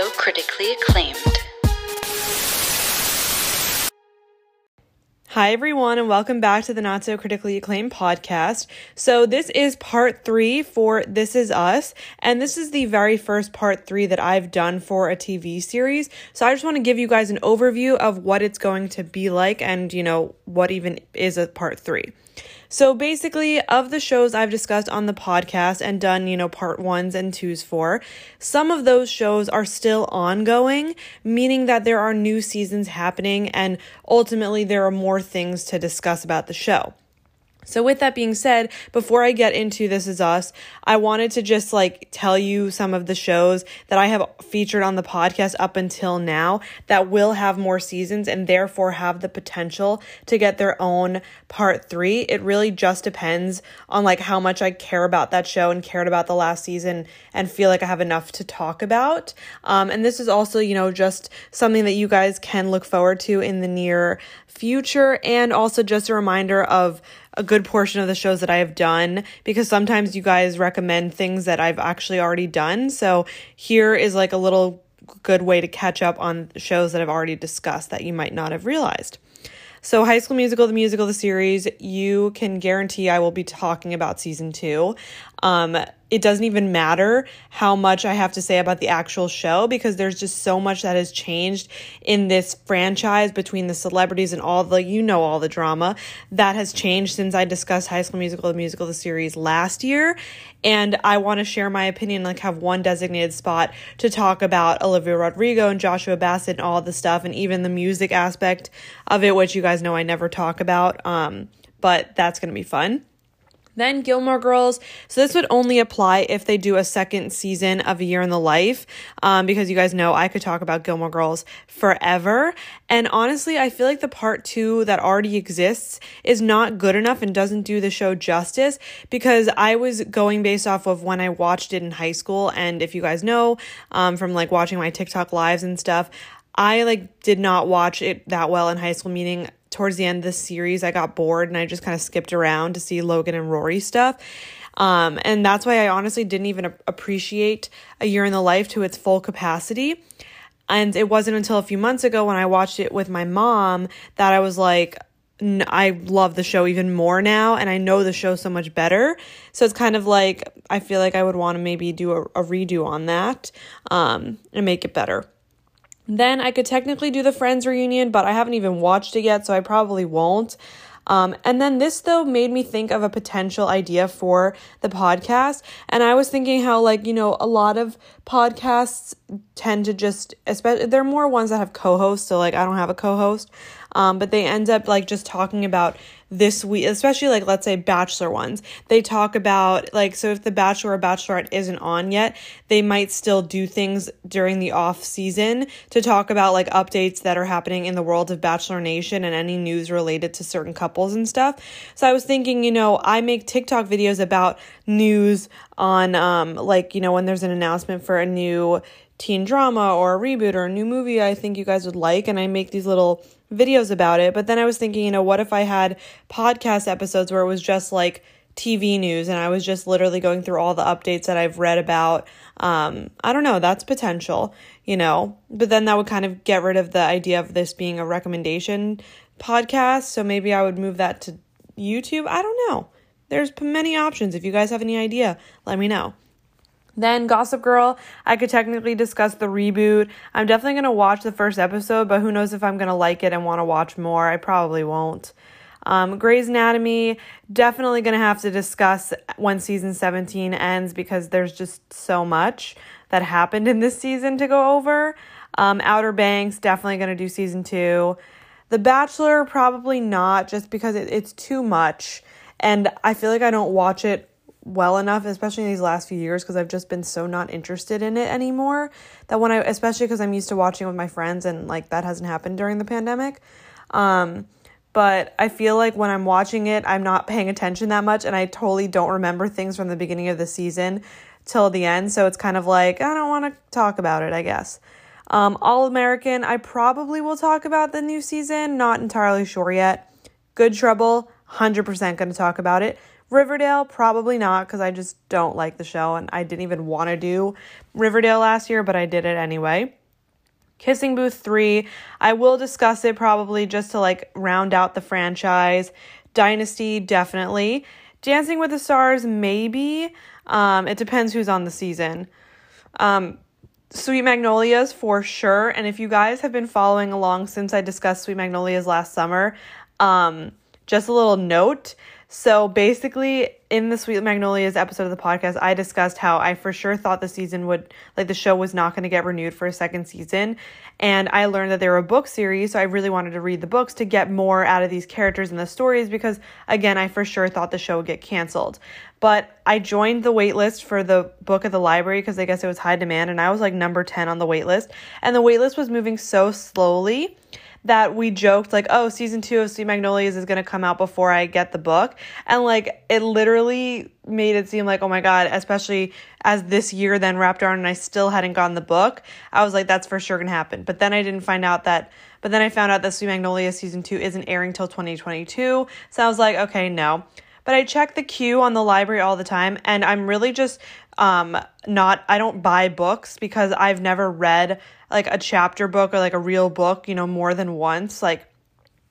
so critically acclaimed. Hi, everyone, and welcome back to the Not So Critically Acclaimed podcast. So, this is part three for This Is Us, and this is the very first part three that I've done for a TV series. So, I just want to give you guys an overview of what it's going to be like and, you know, what even is a part three. So basically, of the shows I've discussed on the podcast and done, you know, part ones and twos for, some of those shows are still ongoing, meaning that there are new seasons happening and ultimately there are more things to discuss about the show. So, with that being said, before I get into This Is Us, I wanted to just like tell you some of the shows that I have featured on the podcast up until now that will have more seasons and therefore have the potential to get their own part three. It really just depends on like how much I care about that show and cared about the last season and feel like I have enough to talk about. Um, and this is also, you know, just something that you guys can look forward to in the near future and also just a reminder of a good portion of the shows that I have done because sometimes you guys recommend things that I've actually already done. So here is like a little good way to catch up on shows that I've already discussed that you might not have realized. So, High School Musical, the musical, the series, you can guarantee I will be talking about season two. Um, it doesn't even matter how much I have to say about the actual show because there's just so much that has changed in this franchise between the celebrities and all the, you know, all the drama that has changed since I discussed High School Musical, the musical, the series last year. And I want to share my opinion, like have one designated spot to talk about Olivia Rodrigo and Joshua Bassett and all the stuff and even the music aspect of it, which you guys know I never talk about. Um, but that's going to be fun. Then Gilmore Girls. So this would only apply if they do a second season of A Year in the Life, um, because you guys know I could talk about Gilmore Girls forever. And honestly, I feel like the part two that already exists is not good enough and doesn't do the show justice because I was going based off of when I watched it in high school. And if you guys know um, from like watching my TikTok lives and stuff, I like did not watch it that well in high school, meaning towards the end of the series, I got bored and I just kind of skipped around to see Logan and Rory stuff. Um, and that's why I honestly didn't even appreciate A Year in the Life to its full capacity. And it wasn't until a few months ago when I watched it with my mom that I was like, I love the show even more now, and I know the show so much better. So it's kind of like I feel like I would want to maybe do a, a redo on that um, and make it better. Then I could technically do the Friends reunion, but I haven't even watched it yet, so I probably won't. Um, and then this though made me think of a potential idea for the podcast. And I was thinking how, like, you know, a lot of podcasts tend to just, especially, they're more ones that have co hosts. So, like, I don't have a co host, um, but they end up like just talking about this week, especially like let's say bachelor ones, they talk about like so if the bachelor or bachelorette isn't on yet, they might still do things during the off season to talk about like updates that are happening in the world of Bachelor Nation and any news related to certain couples and stuff. So I was thinking, you know, I make TikTok videos about news on um like, you know, when there's an announcement for a new teen drama or a reboot or a new movie I think you guys would like and I make these little videos about it. But then I was thinking, you know, what if I had podcast episodes where it was just like TV news and I was just literally going through all the updates that I've read about. Um, I don't know, that's potential, you know. But then that would kind of get rid of the idea of this being a recommendation podcast. So maybe I would move that to YouTube. I don't know. There's many options. If you guys have any idea, let me know. Then Gossip Girl, I could technically discuss the reboot. I'm definitely going to watch the first episode, but who knows if I'm going to like it and want to watch more. I probably won't. Um, Grey's Anatomy, definitely going to have to discuss when season 17 ends because there's just so much that happened in this season to go over. Um, Outer Banks, definitely going to do season two. The Bachelor, probably not, just because it, it's too much. And I feel like I don't watch it well enough, especially in these last few years, because I've just been so not interested in it anymore. That when I, especially because I'm used to watching with my friends, and like that hasn't happened during the pandemic. Um, but I feel like when I'm watching it, I'm not paying attention that much, and I totally don't remember things from the beginning of the season till the end. So it's kind of like I don't want to talk about it, I guess. Um, All American, I probably will talk about the new season. Not entirely sure yet. Good Trouble, 100% going to talk about it. Riverdale, probably not because I just don't like the show and I didn't even want to do Riverdale last year, but I did it anyway. Kissing Booth 3, I will discuss it probably just to like round out the franchise. Dynasty, definitely. Dancing with the Stars, maybe. Um, it depends who's on the season. Um, Sweet Magnolias for sure. And if you guys have been following along since I discussed Sweet Magnolias last summer, um, just a little note so basically, in the Sweet Magnolias episode of the podcast, I discussed how I for sure thought the season would, like, the show was not going to get renewed for a second season. And I learned that they were a book series, so I really wanted to read the books to get more out of these characters and the stories because, again, I for sure thought the show would get canceled. But I joined the waitlist for the book at the library because I guess it was high demand, and I was like number 10 on the waitlist. And the waitlist was moving so slowly that we joked like, oh, season two of Sweet Magnolias is gonna come out before I get the book, and like it literally made it seem like, oh my god, especially as this year then wrapped around and I still hadn't gotten the book, I was like, that's for sure gonna happen. But then I didn't find out that. But then I found out that Sweet Magnolia season two isn't airing till 2022, so I was like, okay, no but I check the queue on the library all the time and I'm really just um not I don't buy books because I've never read like a chapter book or like a real book, you know, more than once. Like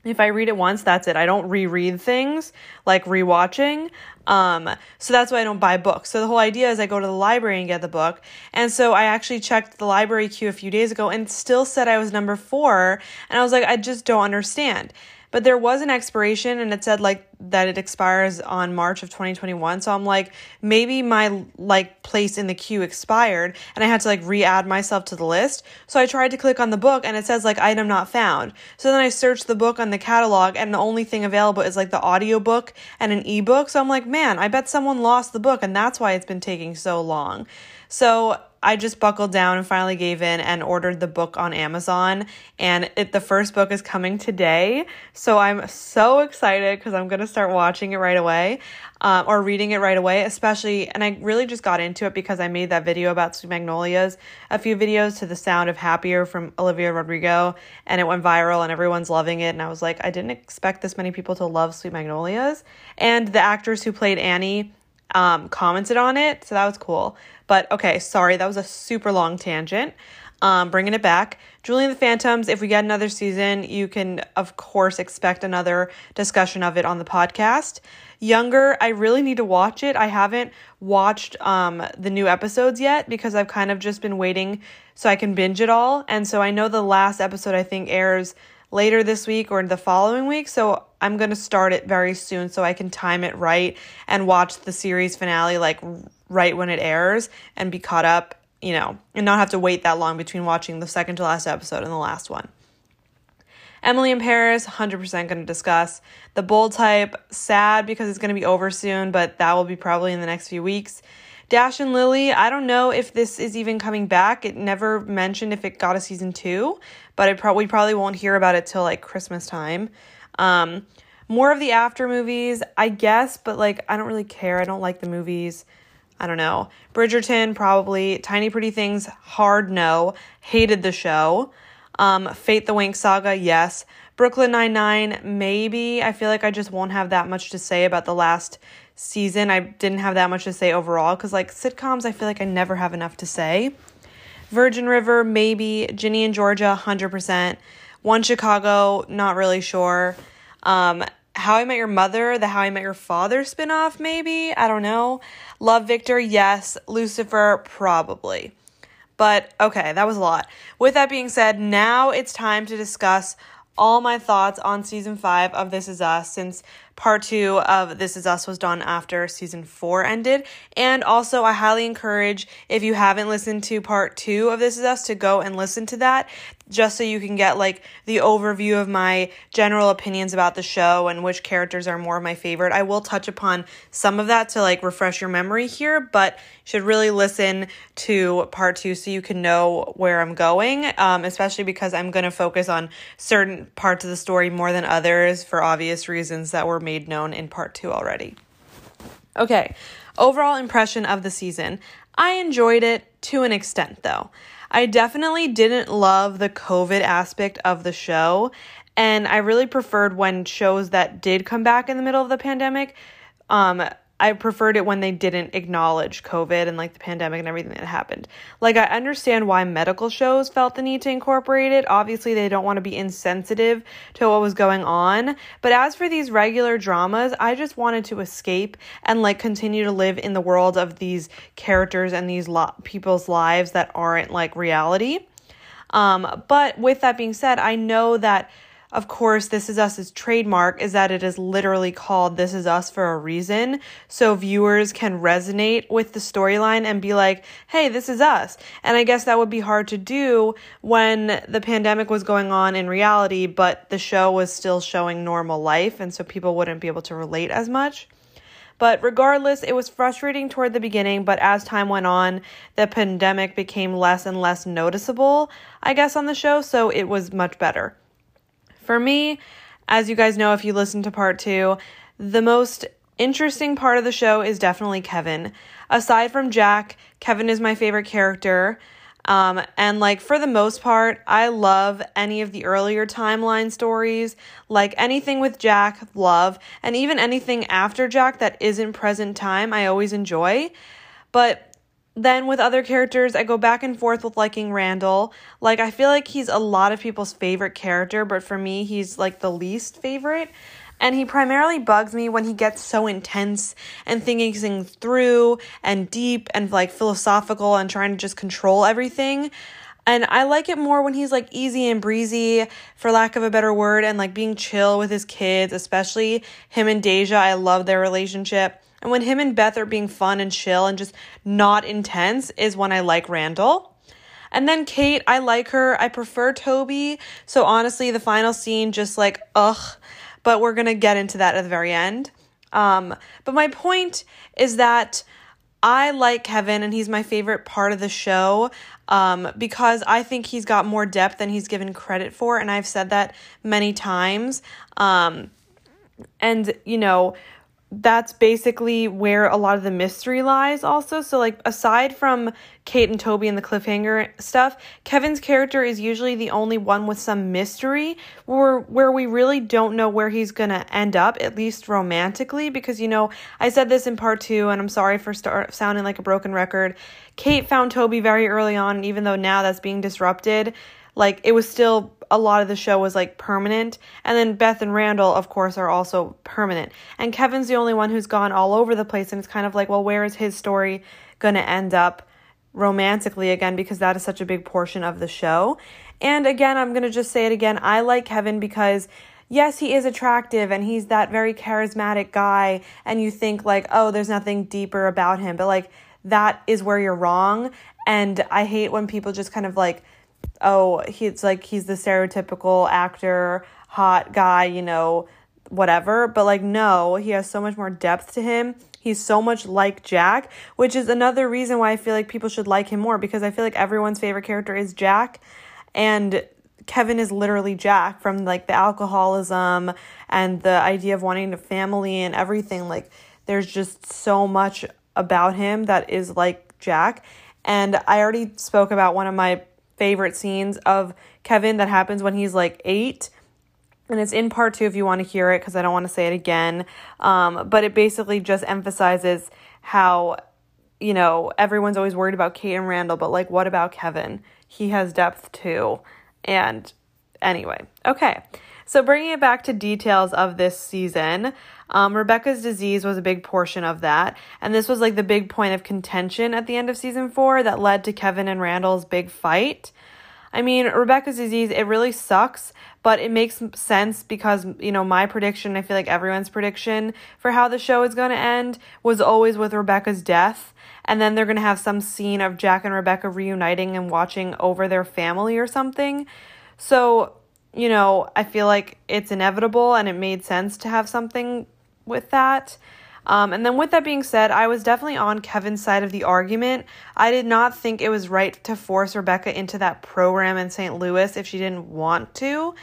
if I read it once, that's it. I don't reread things like rewatching. Um, so that's why I don't buy books. So the whole idea is I go to the library and get the book. And so I actually checked the library queue a few days ago and still said I was number four. And I was like, I just don't understand but there was an expiration and it said like that it expires on March of 2021. So I'm like, maybe my like place in the queue expired and I had to like re-add myself to the list. So I tried to click on the book and it says like item not found. So then I searched the book on the catalog and the only thing available is like the audiobook and an ebook. So I'm like, man, I bet someone lost the book and that's why it's been taking so long. So I just buckled down and finally gave in and ordered the book on Amazon. And it, the first book is coming today. So I'm so excited because I'm going to start watching it right away um, or reading it right away, especially. And I really just got into it because I made that video about Sweet Magnolias, a few videos to the sound of Happier from Olivia Rodrigo. And it went viral and everyone's loving it. And I was like, I didn't expect this many people to love Sweet Magnolias. And the actors who played Annie um, commented on it. So that was cool. But okay, sorry, that was a super long tangent. Um, bringing it back. Julie and the Phantoms, if we get another season, you can, of course, expect another discussion of it on the podcast. Younger, I really need to watch it. I haven't watched um, the new episodes yet because I've kind of just been waiting so I can binge it all. And so I know the last episode, I think, airs later this week or the following week. So I'm going to start it very soon so I can time it right and watch the series finale like right when it airs and be caught up, you know, and not have to wait that long between watching the second to last episode and the last one. Emily in Paris, 100% going to discuss. The bold type, sad because it's going to be over soon, but that will be probably in the next few weeks. Dash and Lily, I don't know if this is even coming back. It never mentioned if it got a season two, but I probably probably won't hear about it till like Christmas time. Um, more of the after movies, I guess, but like I don't really care. I don't like the movies. I don't know. Bridgerton, probably. Tiny Pretty Things, hard no. Hated the show. Um, Fate the Winx Saga, yes. Brooklyn Nine-Nine, maybe. I feel like I just won't have that much to say about the last season. I didn't have that much to say overall because, like, sitcoms, I feel like I never have enough to say. Virgin River, maybe. Ginny and Georgia, 100%. One Chicago, not really sure. Um, How I Met Your Mother, the How I Met Your Father spinoff, maybe. I don't know. Love Victor, yes. Lucifer, probably. But okay, that was a lot. With that being said, now it's time to discuss all my thoughts on season five of This Is Us since part two of This Is Us was done after season four ended. And also, I highly encourage if you haven't listened to part two of This Is Us to go and listen to that just so you can get like the overview of my general opinions about the show and which characters are more my favorite. I will touch upon some of that to like refresh your memory here, but should really listen to part two so you can know where I'm going, um, especially because I'm going to focus on certain parts of the story more than others for obvious reasons that were made known in part two already. Okay, overall impression of the season. I enjoyed it to an extent though. I definitely didn't love the COVID aspect of the show. And I really preferred when shows that did come back in the middle of the pandemic um, I preferred it when they didn't acknowledge COVID and like the pandemic and everything that happened. Like, I understand why medical shows felt the need to incorporate it. Obviously, they don't want to be insensitive to what was going on. But as for these regular dramas, I just wanted to escape and like continue to live in the world of these characters and these lo- people's lives that aren't like reality. Um, but with that being said, I know that of course, This Is Us's trademark is that it is literally called This Is Us for a reason. So viewers can resonate with the storyline and be like, hey, this is us. And I guess that would be hard to do when the pandemic was going on in reality, but the show was still showing normal life. And so people wouldn't be able to relate as much. But regardless, it was frustrating toward the beginning, but as time went on, the pandemic became less and less noticeable, I guess, on the show, so it was much better. For me, as you guys know if you listen to part two, the most interesting part of the show is definitely Kevin. Aside from Jack, Kevin is my favorite character. Um, and like for the most part, I love any of the earlier timeline stories, like anything with Jack, love, and even anything after Jack that isn't present time, I always enjoy. But then with other characters, I go back and forth with liking Randall. Like, I feel like he's a lot of people's favorite character, but for me, he's like the least favorite. And he primarily bugs me when he gets so intense and thinking things through and deep and like philosophical and trying to just control everything. And I like it more when he's like easy and breezy, for lack of a better word, and like being chill with his kids, especially him and Deja. I love their relationship. And when him and Beth are being fun and chill and just not intense is when I like Randall. And then Kate, I like her. I prefer Toby. So honestly, the final scene just like ugh, but we're going to get into that at the very end. Um, but my point is that I like Kevin and he's my favorite part of the show um, because I think he's got more depth than he's given credit for. And I've said that many times. Um, and, you know, that's basically where a lot of the mystery lies also. So like aside from kate and toby and the cliffhanger stuff kevin's character is usually the only one with some mystery where where we really don't know where he's gonna end up at least romantically because you know i said this in part two and i'm sorry for start sounding like a broken record. Kate found toby very early on even though now that's being disrupted like it was still a lot of the show was like permanent. And then Beth and Randall, of course, are also permanent. And Kevin's the only one who's gone all over the place. And it's kind of like, well, where is his story going to end up romantically again? Because that is such a big portion of the show. And again, I'm going to just say it again. I like Kevin because yes, he is attractive and he's that very charismatic guy. And you think, like, oh, there's nothing deeper about him. But, like, that is where you're wrong. And I hate when people just kind of like oh, he's like he's the stereotypical actor, hot guy, you know, whatever. But like no, he has so much more depth to him. He's so much like Jack, which is another reason why I feel like people should like him more because I feel like everyone's favorite character is Jack and Kevin is literally Jack from like the alcoholism and the idea of wanting a family and everything like there's just so much about him that is like Jack. And I already spoke about one of my favorite scenes of Kevin that happens when he's like eight. And it's in part two if you want to hear it because I don't want to say it again. Um, but it basically just emphasizes how, you know, everyone's always worried about Kate and Randall, but like, what about Kevin? He has depth too. And anyway, okay. So bringing it back to details of this season, um, Rebecca's disease was a big portion of that. And this was like the big point of contention at the end of season four that led to Kevin and Randall's big fight. I mean, Rebecca's disease, it really sucks, but it makes sense because, you know, my prediction, I feel like everyone's prediction for how the show is going to end was always with Rebecca's death. And then they're going to have some scene of Jack and Rebecca reuniting and watching over their family or something. So, you know, I feel like it's inevitable and it made sense to have something with that. Um, and then, with that being said, I was definitely on Kevin's side of the argument. I did not think it was right to force Rebecca into that program in St. Louis if she didn't want to,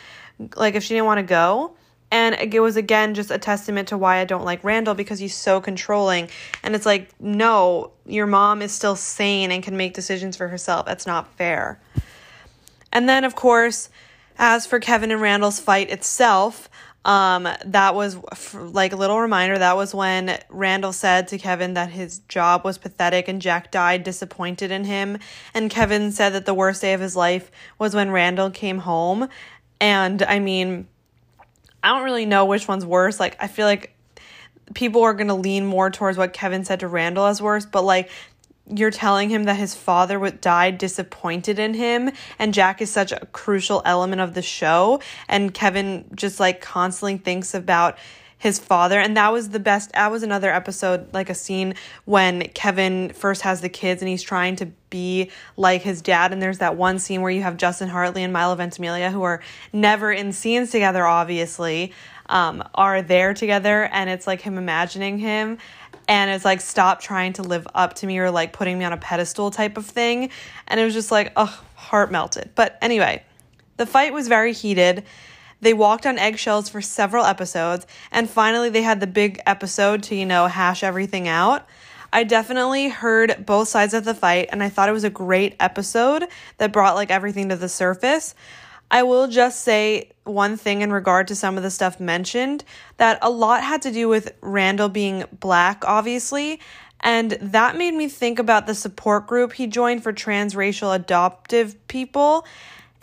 like if she didn't want to go. And it was again just a testament to why I don't like Randall because he's so controlling. And it's like, no, your mom is still sane and can make decisions for herself. That's not fair. And then, of course, As for Kevin and Randall's fight itself, um, that was like a little reminder. That was when Randall said to Kevin that his job was pathetic and Jack died disappointed in him. And Kevin said that the worst day of his life was when Randall came home. And I mean, I don't really know which one's worse. Like, I feel like people are going to lean more towards what Kevin said to Randall as worse, but like you're telling him that his father would die disappointed in him and Jack is such a crucial element of the show and Kevin just like constantly thinks about his father and that was the best that was another episode like a scene when Kevin first has the kids and he's trying to be like his dad and there's that one scene where you have Justin Hartley and Milo Ventimiglia who are never in scenes together obviously um, are there together and it's like him imagining him and it's like stop trying to live up to me or like putting me on a pedestal type of thing. And it was just like oh heart melted. But anyway the fight was very heated. They walked on eggshells for several episodes and finally they had the big episode to you know hash everything out. I definitely heard both sides of the fight and I thought it was a great episode that brought like everything to the surface. I will just say one thing in regard to some of the stuff mentioned that a lot had to do with Randall being black, obviously. And that made me think about the support group he joined for transracial adoptive people.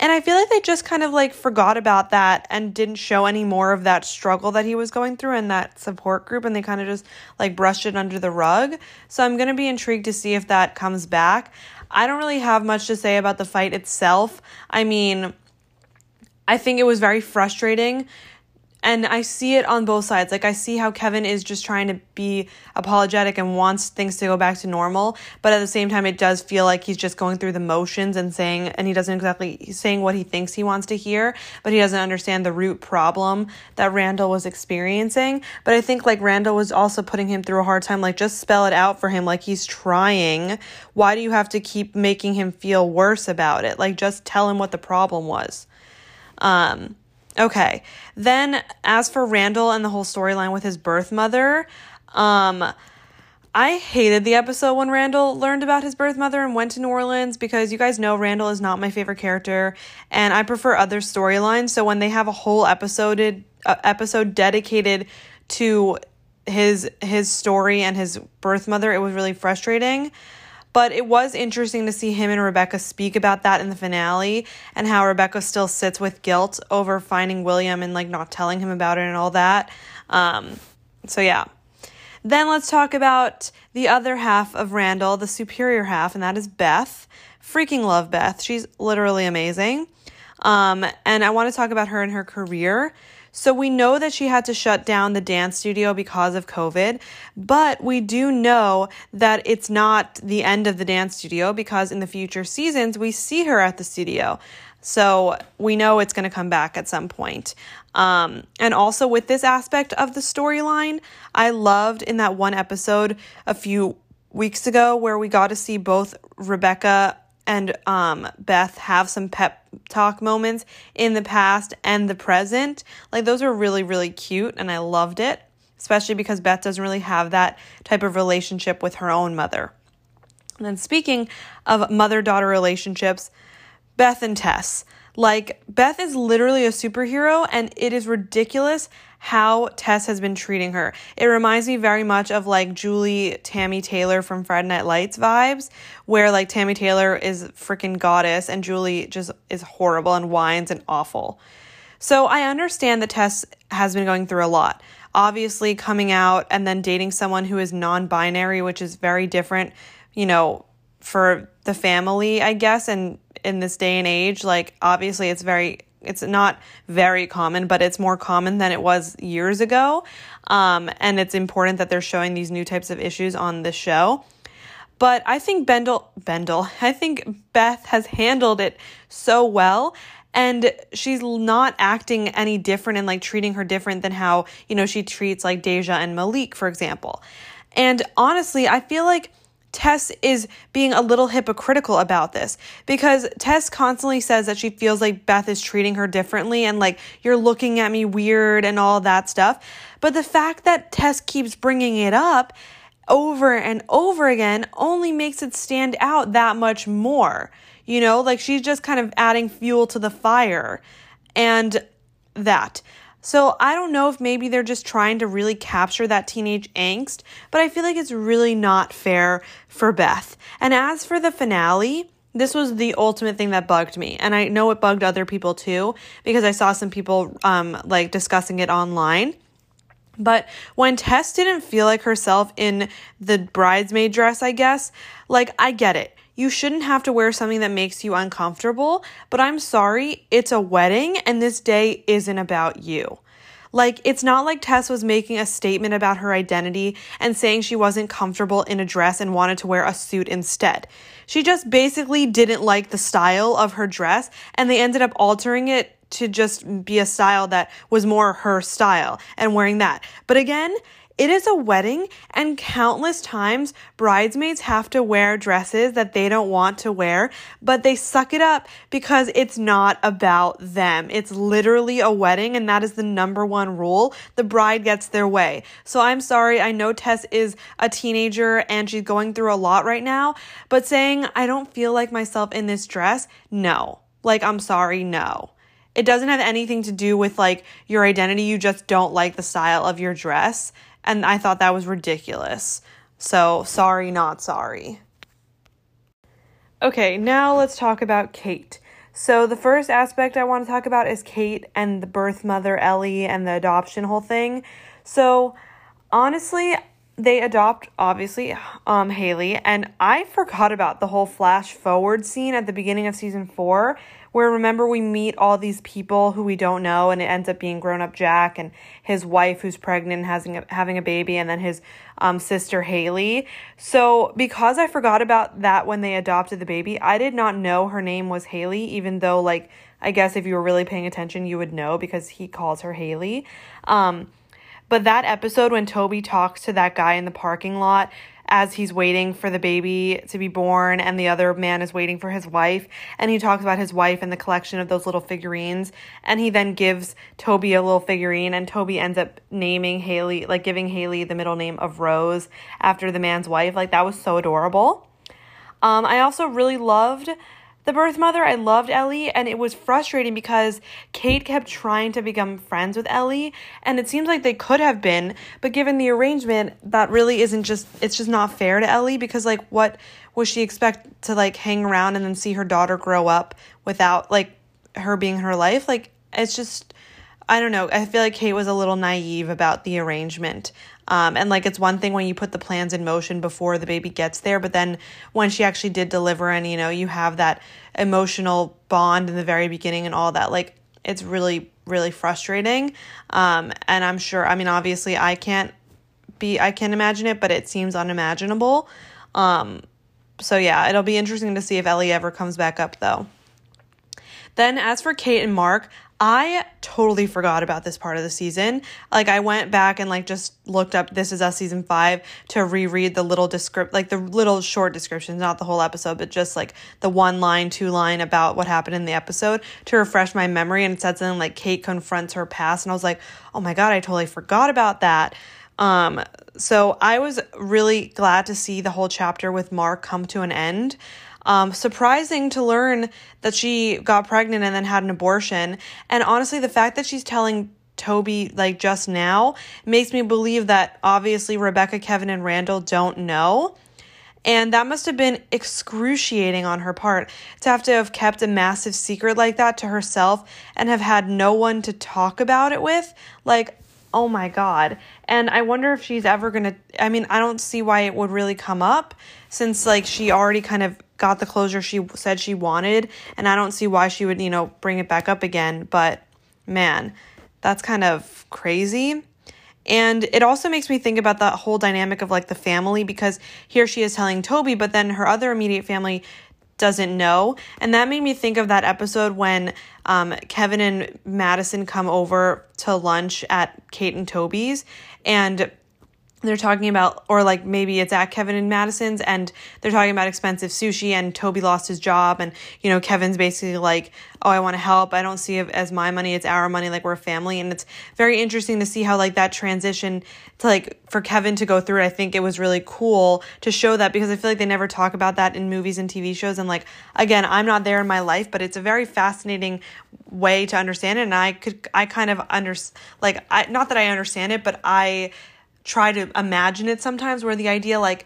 And I feel like they just kind of like forgot about that and didn't show any more of that struggle that he was going through in that support group. And they kind of just like brushed it under the rug. So I'm going to be intrigued to see if that comes back. I don't really have much to say about the fight itself. I mean, I think it was very frustrating. And I see it on both sides. Like, I see how Kevin is just trying to be apologetic and wants things to go back to normal. But at the same time, it does feel like he's just going through the motions and saying, and he doesn't exactly, he's saying what he thinks he wants to hear, but he doesn't understand the root problem that Randall was experiencing. But I think, like, Randall was also putting him through a hard time. Like, just spell it out for him. Like, he's trying. Why do you have to keep making him feel worse about it? Like, just tell him what the problem was. Um, okay. Then, as for Randall and the whole storyline with his birth mother, um, I hated the episode when Randall learned about his birth mother and went to New Orleans because you guys know Randall is not my favorite character and I prefer other storylines. So when they have a whole episode uh, episode dedicated to his his story and his birth mother, it was really frustrating. But it was interesting to see him and Rebecca speak about that in the finale and how Rebecca still sits with guilt over finding William and like not telling him about it and all that. Um, so yeah. Then let's talk about the other half of Randall, the superior half, and that is Beth. Freaking love Beth. She's literally amazing. Um, and I want to talk about her and her career. So we know that she had to shut down the dance studio because of COVID, but we do know that it's not the end of the dance studio because in the future seasons we see her at the studio. So we know it's going to come back at some point. Um, and also with this aspect of the storyline, I loved in that one episode a few weeks ago where we got to see both Rebecca and um, Beth have some pep talk moments in the past and the present. Like those are really, really cute and I loved it, especially because Beth doesn't really have that type of relationship with her own mother. And then speaking of mother daughter relationships, Beth and Tess. Like, Beth is literally a superhero, and it is ridiculous how Tess has been treating her. It reminds me very much of like Julie Tammy Taylor from Friday Night Lights vibes, where like Tammy Taylor is freaking goddess and Julie just is horrible and whines and awful. So I understand that Tess has been going through a lot. Obviously, coming out and then dating someone who is non binary, which is very different, you know, for the family, I guess, and in this day and age, like obviously it's very it's not very common, but it's more common than it was years ago. Um, and it's important that they're showing these new types of issues on the show. But I think Bendel, Bendel, I think Beth has handled it so well. And she's not acting any different and like treating her different than how, you know, she treats like Deja and Malik, for example. And honestly, I feel like Tess is being a little hypocritical about this because Tess constantly says that she feels like Beth is treating her differently and like you're looking at me weird and all that stuff. But the fact that Tess keeps bringing it up over and over again only makes it stand out that much more. You know, like she's just kind of adding fuel to the fire. and that. So I don't know if maybe they're just trying to really capture that teenage angst, but I feel like it's really not fair for Beth. And as for the finale, this was the ultimate thing that bugged me. And I know it bugged other people too, because I saw some people um, like discussing it online. But when Tess didn't feel like herself in the bridesmaid dress, I guess, like I get it. You shouldn't have to wear something that makes you uncomfortable, but I'm sorry, it's a wedding and this day isn't about you. Like, it's not like Tess was making a statement about her identity and saying she wasn't comfortable in a dress and wanted to wear a suit instead. She just basically didn't like the style of her dress and they ended up altering it to just be a style that was more her style and wearing that. But again, it is a wedding, and countless times bridesmaids have to wear dresses that they don't want to wear, but they suck it up because it's not about them. It's literally a wedding, and that is the number one rule. The bride gets their way. So I'm sorry, I know Tess is a teenager and she's going through a lot right now, but saying, I don't feel like myself in this dress, no. Like, I'm sorry, no. It doesn't have anything to do with like your identity. You just don't like the style of your dress. And I thought that was ridiculous. So, sorry, not sorry. Okay, now let's talk about Kate. So, the first aspect I want to talk about is Kate and the birth mother, Ellie, and the adoption whole thing. So, honestly, they adopt obviously um Haley and I forgot about the whole flash forward scene at the beginning of season 4 where remember we meet all these people who we don't know and it ends up being grown up Jack and his wife who's pregnant having a, having a baby and then his um, sister Haley. So because I forgot about that when they adopted the baby, I did not know her name was Haley even though like I guess if you were really paying attention you would know because he calls her Haley. Um, but that episode when Toby talks to that guy in the parking lot as he's waiting for the baby to be born and the other man is waiting for his wife and he talks about his wife and the collection of those little figurines and he then gives Toby a little figurine and Toby ends up naming Haley like giving Haley the middle name of Rose after the man's wife. Like that was so adorable. Um, I also really loved the birth mother, I loved Ellie, and it was frustrating because Kate kept trying to become friends with Ellie, and it seems like they could have been, but given the arrangement, that really isn't just, it's just not fair to Ellie because, like, what was she expect to, like, hang around and then see her daughter grow up without, like, her being her life? Like, it's just, I don't know. I feel like Kate was a little naive about the arrangement. Um, and like it's one thing when you put the plans in motion before the baby gets there, but then when she actually did deliver and you know you have that emotional bond in the very beginning and all that, like it's really really frustrating. Um, and I'm sure. I mean, obviously, I can't be. I can't imagine it, but it seems unimaginable. Um, so yeah, it'll be interesting to see if Ellie ever comes back up though. Then, as for Kate and Mark, I totally forgot about this part of the season. Like I went back and like just looked up This Is Us season 5 to reread the little descript like the little short descriptions, not the whole episode, but just like the one line, two line about what happened in the episode to refresh my memory and it said something like Kate confronts her past and I was like, "Oh my god, I totally forgot about that." Um so I was really glad to see the whole chapter with Mark come to an end. Um, surprising to learn that she got pregnant and then had an abortion. And honestly, the fact that she's telling Toby like just now makes me believe that obviously Rebecca, Kevin, and Randall don't know. And that must have been excruciating on her part to have to have kept a massive secret like that to herself and have had no one to talk about it with. Like, oh my God. And I wonder if she's ever going to. I mean, I don't see why it would really come up since, like, she already kind of got the closure she said she wanted. And I don't see why she would, you know, bring it back up again. But man, that's kind of crazy. And it also makes me think about that whole dynamic of like the family because here she is telling Toby, but then her other immediate family doesn't know. And that made me think of that episode when um, Kevin and Madison come over to lunch at Kate and Toby's. And they're talking about or like maybe it's at Kevin and Madison's and they're talking about expensive sushi and Toby lost his job and you know Kevin's basically like oh I want to help. I don't see it as my money. It's our money. Like we're a family. And it's very interesting to see how like that transition to like for Kevin to go through it I think it was really cool to show that because I feel like they never talk about that in movies and TV shows and like again I'm not there in my life but it's a very fascinating way to understand it and I could I kind of under like I not that I understand it but I try to imagine it sometimes where the idea like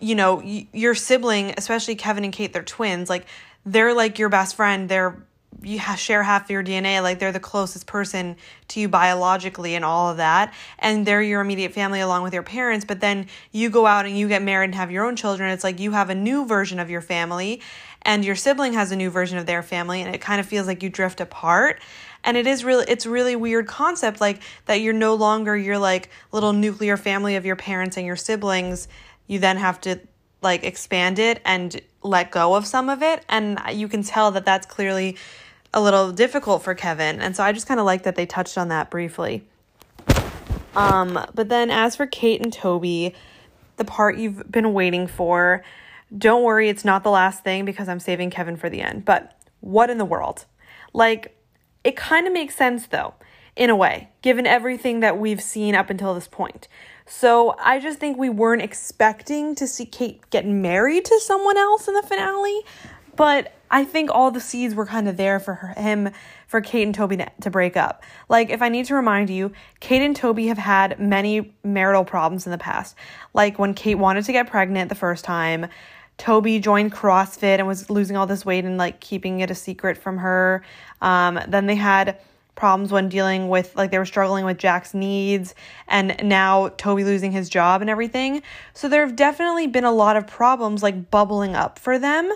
you know your sibling especially kevin and kate they're twins like they're like your best friend they're you share half your DNA, like they're the closest person to you biologically and all of that. And they're your immediate family along with your parents. But then you go out and you get married and have your own children. It's like you have a new version of your family and your sibling has a new version of their family. And it kind of feels like you drift apart and it is really it's really weird concept like that you're no longer your like little nuclear family of your parents and your siblings. You then have to like expand it and let go of some of it. And you can tell that that's clearly a little difficult for Kevin. And so I just kind of like that they touched on that briefly. Um but then as for Kate and Toby the part you've been waiting for don't worry it's not the last thing because I'm saving Kevin for the end. But what in the world? Like it kind of makes sense though, in a way, given everything that we've seen up until this point. So I just think we weren't expecting to see Kate get married to someone else in the finale, but I think all the seeds were kind of there for her, him, for Kate and Toby to, to break up. Like, if I need to remind you, Kate and Toby have had many marital problems in the past. Like when Kate wanted to get pregnant the first time, Toby joined CrossFit and was losing all this weight and like keeping it a secret from her. Um, then they had problems when dealing with like they were struggling with Jack's needs and now Toby losing his job and everything. So there have definitely been a lot of problems like bubbling up for them.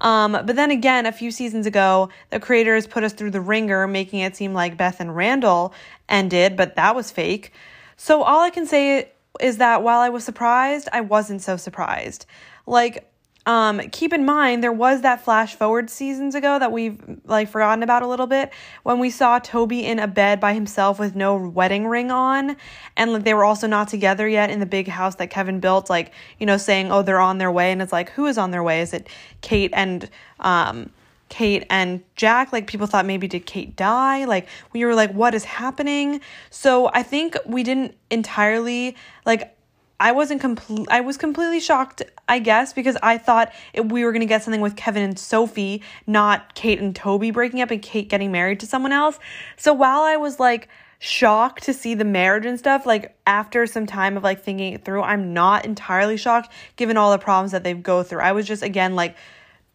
Um, but then again, a few seasons ago, the creators put us through the ringer, making it seem like Beth and Randall ended, but that was fake. So all I can say is that while I was surprised, I wasn't so surprised. Like, um, keep in mind there was that flash forward seasons ago that we've like forgotten about a little bit when we saw Toby in a bed by himself with no wedding ring on and like they were also not together yet in the big house that Kevin built like you know saying oh they're on their way and it's like who is on their way is it Kate and um Kate and Jack, like people thought maybe did Kate die? Like we were like, what is happening? So I think we didn't entirely like I wasn't complete. I was completely shocked, I guess, because I thought it, we were gonna get something with Kevin and Sophie, not Kate and Toby breaking up and Kate getting married to someone else. So while I was like shocked to see the marriage and stuff, like after some time of like thinking it through, I'm not entirely shocked given all the problems that they've go through. I was just again like,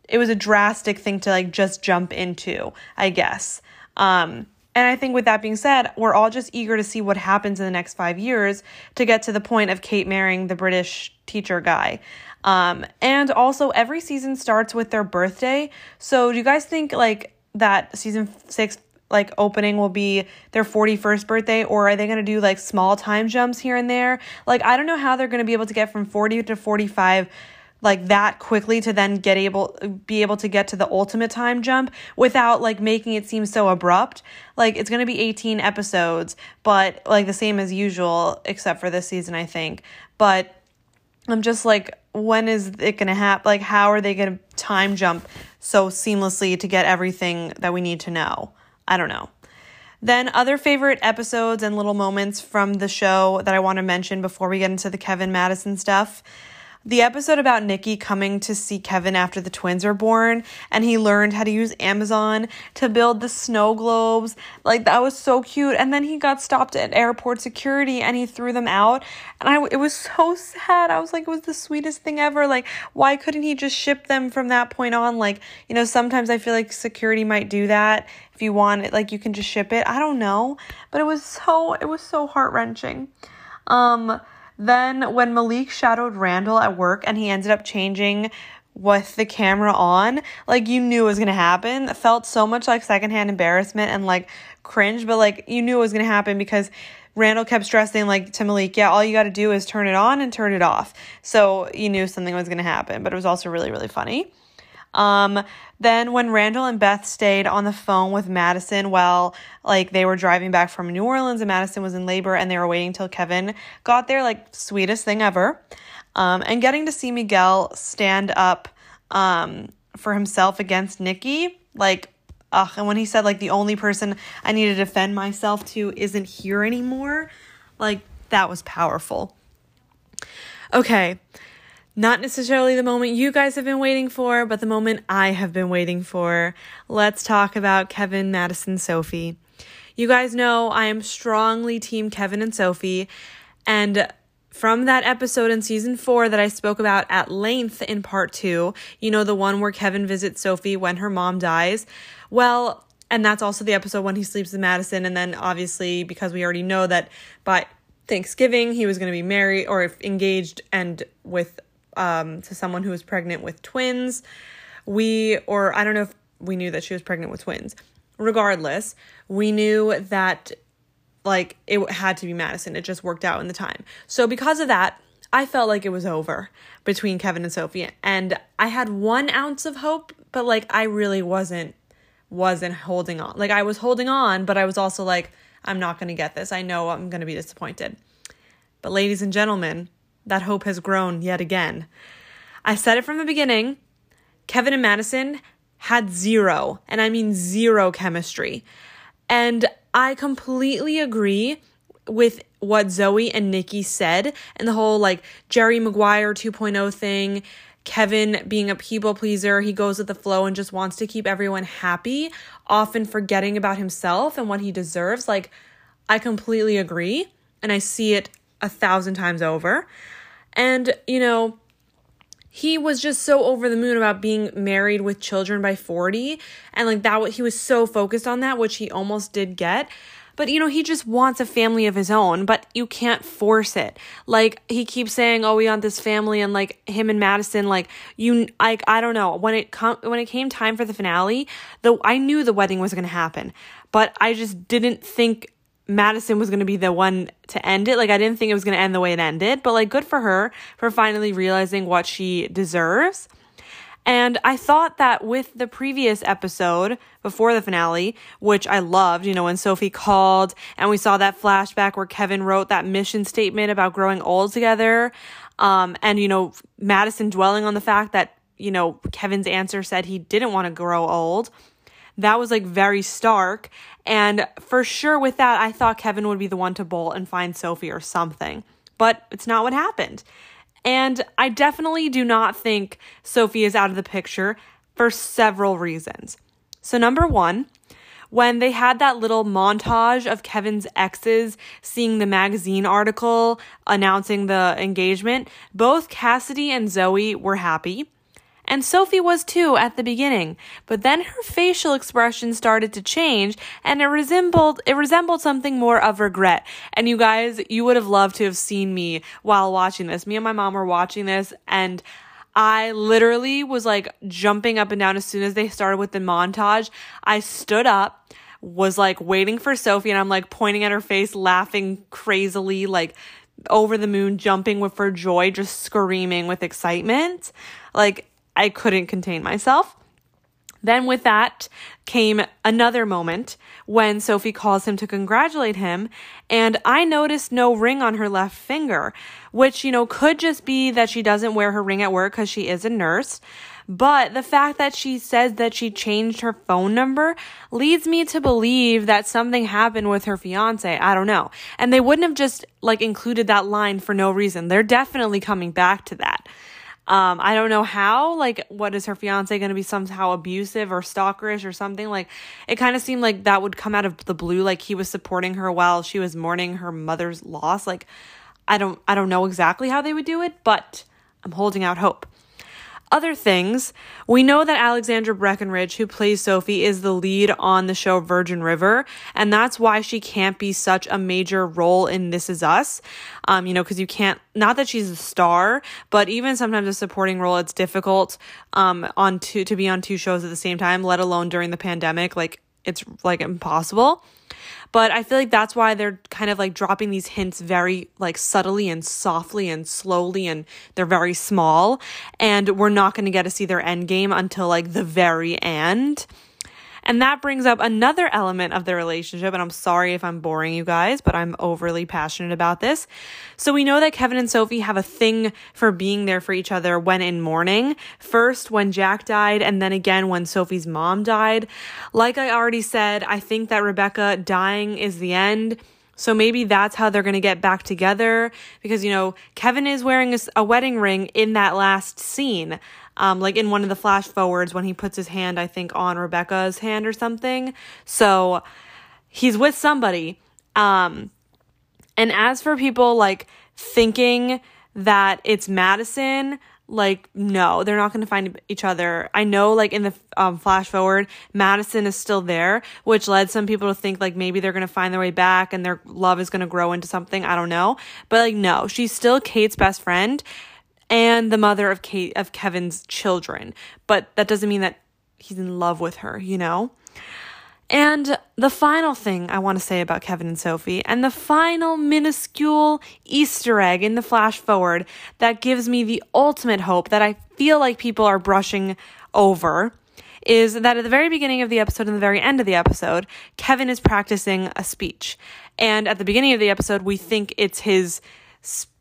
it was a drastic thing to like just jump into, I guess. Um, and I think with that being said, we're all just eager to see what happens in the next five years to get to the point of Kate marrying the British teacher guy. Um, and also, every season starts with their birthday. So, do you guys think like that season six like opening will be their 41st birthday or are they going to do like small time jumps here and there? Like I don't know how they're going to be able to get from 40 to 45 like that quickly to then get able be able to get to the ultimate time jump without like making it seem so abrupt. Like it's going to be 18 episodes, but like the same as usual except for this season I think. But I'm just like when is it going to happen? Like how are they going to time jump so seamlessly to get everything that we need to know? I don't know. Then, other favorite episodes and little moments from the show that I want to mention before we get into the Kevin Madison stuff. The episode about Nikki coming to see Kevin after the twins were born and he learned how to use Amazon to build the snow globes. Like that was so cute. And then he got stopped at airport security and he threw them out. And I it was so sad. I was like it was the sweetest thing ever. Like why couldn't he just ship them from that point on? Like, you know, sometimes I feel like security might do that if you want it like you can just ship it. I don't know, but it was so it was so heart-wrenching. Um then, when Malik shadowed Randall at work and he ended up changing with the camera on, like you knew it was gonna happen. It felt so much like secondhand embarrassment and like cringe, but like you knew it was gonna happen because Randall kept stressing like to Malik, yeah, all you gotta do is turn it on and turn it off. So you knew something was gonna happen, but it was also really, really funny. Um, then when Randall and Beth stayed on the phone with Madison while like they were driving back from New Orleans and Madison was in labor and they were waiting till Kevin got there, like sweetest thing ever. Um, and getting to see Miguel stand up um, for himself against Nikki, like ugh, and when he said like the only person I need to defend myself to isn't here anymore, like that was powerful. Okay, not necessarily the moment you guys have been waiting for, but the moment I have been waiting for. Let's talk about Kevin, Madison, Sophie. You guys know I am strongly team Kevin and Sophie, and from that episode in season four that I spoke about at length in part two, you know, the one where Kevin visits Sophie when her mom dies. Well, and that's also the episode when he sleeps with Madison. And then obviously, because we already know that by Thanksgiving he was going to be married or engaged and with um, to someone who was pregnant with twins. We, or I don't know if we knew that she was pregnant with twins. Regardless, we knew that like it had to be Madison. It just worked out in the time. So because of that, I felt like it was over between Kevin and Sophie. And I had one ounce of hope, but like I really wasn't wasn't holding on. Like I was holding on, but I was also like, I'm not gonna get this. I know I'm gonna be disappointed. But ladies and gentlemen, that hope has grown yet again. I said it from the beginning Kevin and Madison had zero, and I mean zero chemistry. And I completely agree with what Zoe and Nikki said and the whole like Jerry Maguire 2.0 thing. Kevin being a people pleaser, he goes with the flow and just wants to keep everyone happy, often forgetting about himself and what he deserves. Like, I completely agree, and I see it a thousand times over. And, you know, he was just so over the moon about being married with children by 40 and like that he was so focused on that which he almost did get. But you know he just wants a family of his own but you can't force it. Like he keeps saying oh we want this family and like him and madison like you like i don't know. When it come when it came time for the finale though i knew the wedding was going to happen but i just didn't think Madison was going to be the one to end it. Like, I didn't think it was going to end the way it ended, but like, good for her for finally realizing what she deserves. And I thought that with the previous episode before the finale, which I loved, you know, when Sophie called and we saw that flashback where Kevin wrote that mission statement about growing old together. Um, and, you know, Madison dwelling on the fact that, you know, Kevin's answer said he didn't want to grow old. That was like very stark. And for sure, with that, I thought Kevin would be the one to bolt and find Sophie or something. But it's not what happened. And I definitely do not think Sophie is out of the picture for several reasons. So, number one, when they had that little montage of Kevin's exes seeing the magazine article announcing the engagement, both Cassidy and Zoe were happy. And Sophie was too at the beginning, but then her facial expression started to change and it resembled it resembled something more of regret. And you guys, you would have loved to have seen me while watching this. Me and my mom were watching this and I literally was like jumping up and down as soon as they started with the montage. I stood up, was like waiting for Sophie and I'm like pointing at her face, laughing crazily, like over the moon, jumping with for joy, just screaming with excitement. Like I couldn't contain myself. Then, with that, came another moment when Sophie calls him to congratulate him, and I noticed no ring on her left finger, which, you know, could just be that she doesn't wear her ring at work because she is a nurse. But the fact that she says that she changed her phone number leads me to believe that something happened with her fiance. I don't know. And they wouldn't have just like included that line for no reason. They're definitely coming back to that. Um, I don't know how, like, what is her fiance going to be somehow abusive or stalkerish or something? Like, it kind of seemed like that would come out of the blue, like he was supporting her while she was mourning her mother's loss. Like, I don't, I don't know exactly how they would do it, but I'm holding out hope. Other things, we know that Alexandra Breckenridge, who plays Sophie, is the lead on the show Virgin River, and that's why she can't be such a major role in This Is Us. Um, you know, because you can't, not that she's a star, but even sometimes a supporting role, it's difficult um, on two to be on two shows at the same time, let alone during the pandemic. Like it's like impossible. But I feel like that's why they're kind of like dropping these hints very like subtly and softly and slowly and they're very small and we're not going to get to see their end game until like the very end. And that brings up another element of the relationship. And I'm sorry if I'm boring you guys, but I'm overly passionate about this. So we know that Kevin and Sophie have a thing for being there for each other when in mourning. First, when Jack died, and then again when Sophie's mom died. Like I already said, I think that Rebecca dying is the end. So maybe that's how they're going to get back together because, you know, Kevin is wearing a, wedding ring in that last scene um, like in one of the flash forwards when he puts his hand, I think, on Rebecca's hand or something. So he's with somebody. Um, and as for people like thinking that it's Madison, like no they're not going to find each other i know like in the um, flash forward madison is still there which led some people to think like maybe they're going to find their way back and their love is going to grow into something i don't know but like no she's still kate's best friend and the mother of Kate of Kevin's children. But that doesn't mean that he's in love with her, you know? And the final thing I want to say about Kevin and Sophie, and the final minuscule Easter egg in the flash forward that gives me the ultimate hope that I feel like people are brushing over, is that at the very beginning of the episode and the very end of the episode, Kevin is practicing a speech. And at the beginning of the episode, we think it's his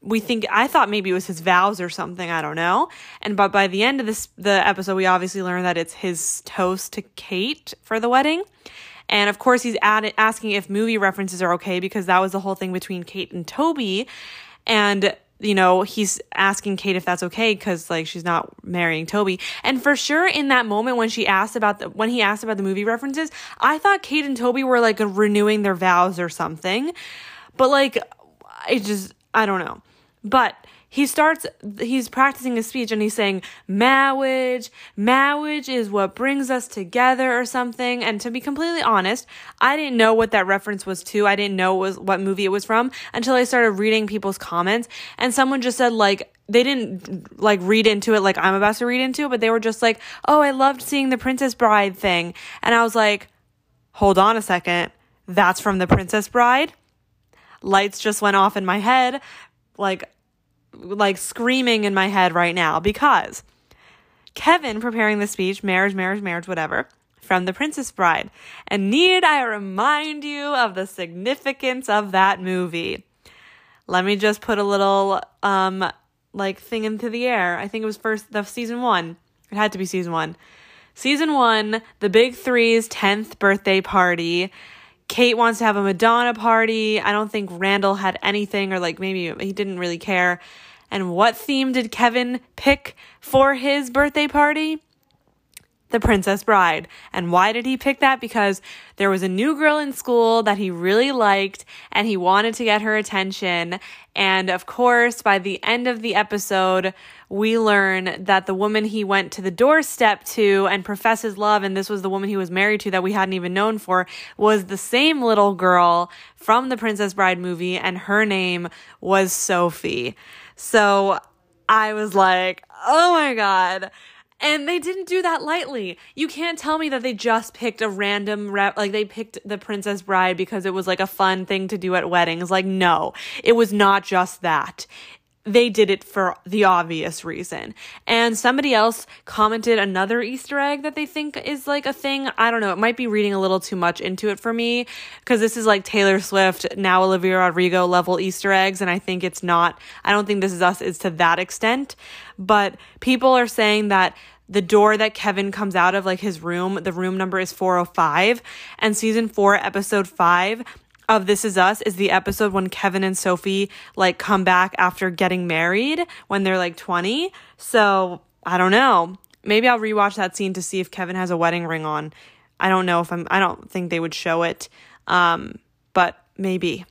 we think I thought maybe it was his vows or something, I don't know. And but by the end of this the episode we obviously learn that it's his toast to Kate for the wedding. And of course he's asking if movie references are okay because that was the whole thing between Kate and Toby. And you know, he's asking Kate if that's okay because like she's not marrying Toby. And for sure in that moment when she asked about the when he asked about the movie references, I thought Kate and Toby were like renewing their vows or something. But like I just I don't know. But he starts, he's practicing a speech and he's saying, marriage, marriage is what brings us together or something. And to be completely honest, I didn't know what that reference was to. I didn't know was what movie it was from until I started reading people's comments. And someone just said, like, they didn't like read into it like I'm about to read into it, but they were just like, oh, I loved seeing the Princess Bride thing. And I was like, hold on a second. That's from the Princess Bride? Lights just went off in my head, like like screaming in my head right now because Kevin preparing the speech, marriage, marriage, marriage, whatever, from The Princess Bride. And need I remind you of the significance of that movie? Let me just put a little um like thing into the air. I think it was first the season 1. It had to be season 1. Season 1, the Big 3's 10th birthday party Kate wants to have a Madonna party. I don't think Randall had anything, or like maybe he didn't really care. And what theme did Kevin pick for his birthday party? The Princess Bride. And why did he pick that? Because there was a new girl in school that he really liked and he wanted to get her attention. And of course, by the end of the episode, we learn that the woman he went to the doorstep to and profess his love, and this was the woman he was married to that we hadn't even known for, was the same little girl from the Princess Bride movie, and her name was Sophie. So I was like, oh my God. And they didn't do that lightly. You can't tell me that they just picked a random rep, like they picked the Princess Bride because it was like a fun thing to do at weddings. Like, no, it was not just that they did it for the obvious reason. And somebody else commented another Easter egg that they think is like a thing. I don't know. It might be reading a little too much into it for me because this is like Taylor Swift, now Olivia Rodrigo level Easter eggs. And I think it's not, I don't think this is us, is to that extent. But people are saying that the door that Kevin comes out of, like his room, the room number is 405. And season four, episode five, of This Is Us is the episode when Kevin and Sophie like come back after getting married when they're like 20. So I don't know. Maybe I'll rewatch that scene to see if Kevin has a wedding ring on. I don't know if I'm, I don't think they would show it. Um, but maybe.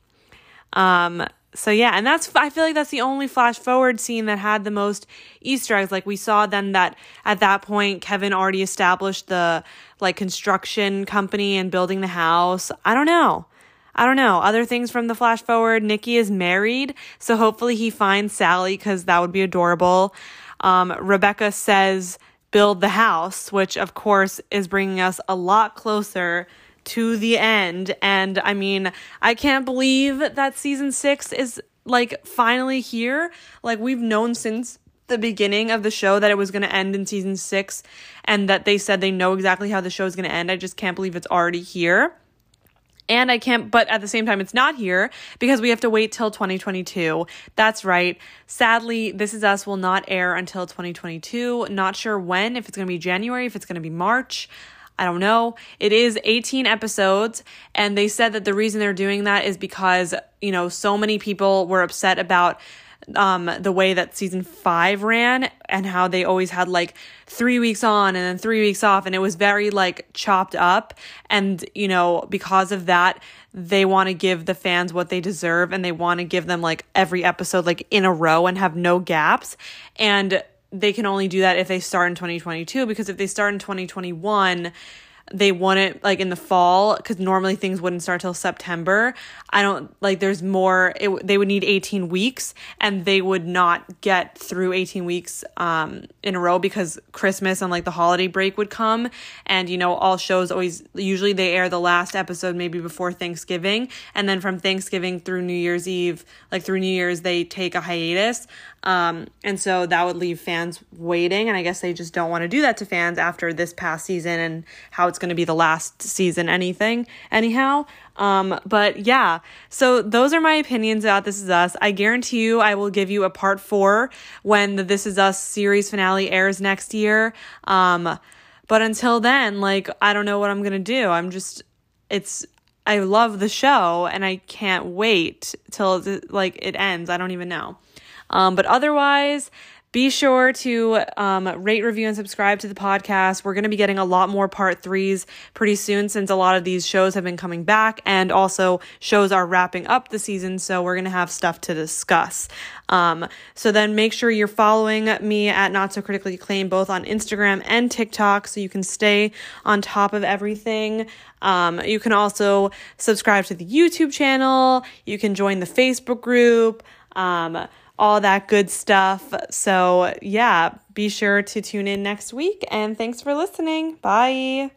Um, so yeah, and that's I feel like that's the only flash forward scene that had the most Easter eggs. Like we saw then that at that point Kevin already established the like construction company and building the house. I don't know. I don't know. Other things from the flash forward Nikki is married, so hopefully he finds Sally because that would be adorable. Um, Rebecca says, build the house, which of course is bringing us a lot closer to the end. And I mean, I can't believe that season six is like finally here. Like we've known since the beginning of the show that it was going to end in season six and that they said they know exactly how the show is going to end. I just can't believe it's already here. And I can't, but at the same time, it's not here because we have to wait till 2022. That's right. Sadly, This Is Us will not air until 2022. Not sure when, if it's going to be January, if it's going to be March. I don't know. It is 18 episodes, and they said that the reason they're doing that is because, you know, so many people were upset about um, the way that season five ran and how they always had like three weeks on and then three weeks off. And it was very like chopped up. And, you know, because of that, they want to give the fans what they deserve and they want to give them like every episode like in a row and have no gaps. And they can only do that if they start in 2022 because if they start in 2021 they want it like in the fall because normally things wouldn't start till September. I don't like there's more. It, they would need 18 weeks and they would not get through 18 weeks um, in a row because Christmas and like the holiday break would come. And you know, all shows always usually they air the last episode maybe before Thanksgiving. And then from Thanksgiving through New Year's Eve, like through New Year's, they take a hiatus. Um, and so that would leave fans waiting. And I guess they just don't want to do that to fans after this past season and how it's going to be the last season, anything, anyhow. Um, but yeah, so those are my opinions about This Is Us. I guarantee you I will give you a part four when the This Is Us series finale airs next year. Um, but until then, like, I don't know what I'm going to do. I'm just, it's, I love the show and I can't wait till like it ends. I don't even know. Um, but otherwise, be sure to um, rate, review, and subscribe to the podcast. We're going to be getting a lot more part threes pretty soon since a lot of these shows have been coming back and also shows are wrapping up the season. So we're going to have stuff to discuss. Um, so then make sure you're following me at Not So Critically Acclaimed both on Instagram and TikTok so you can stay on top of everything. Um, you can also subscribe to the YouTube channel. You can join the Facebook group. Um, all that good stuff. So, yeah, be sure to tune in next week and thanks for listening. Bye.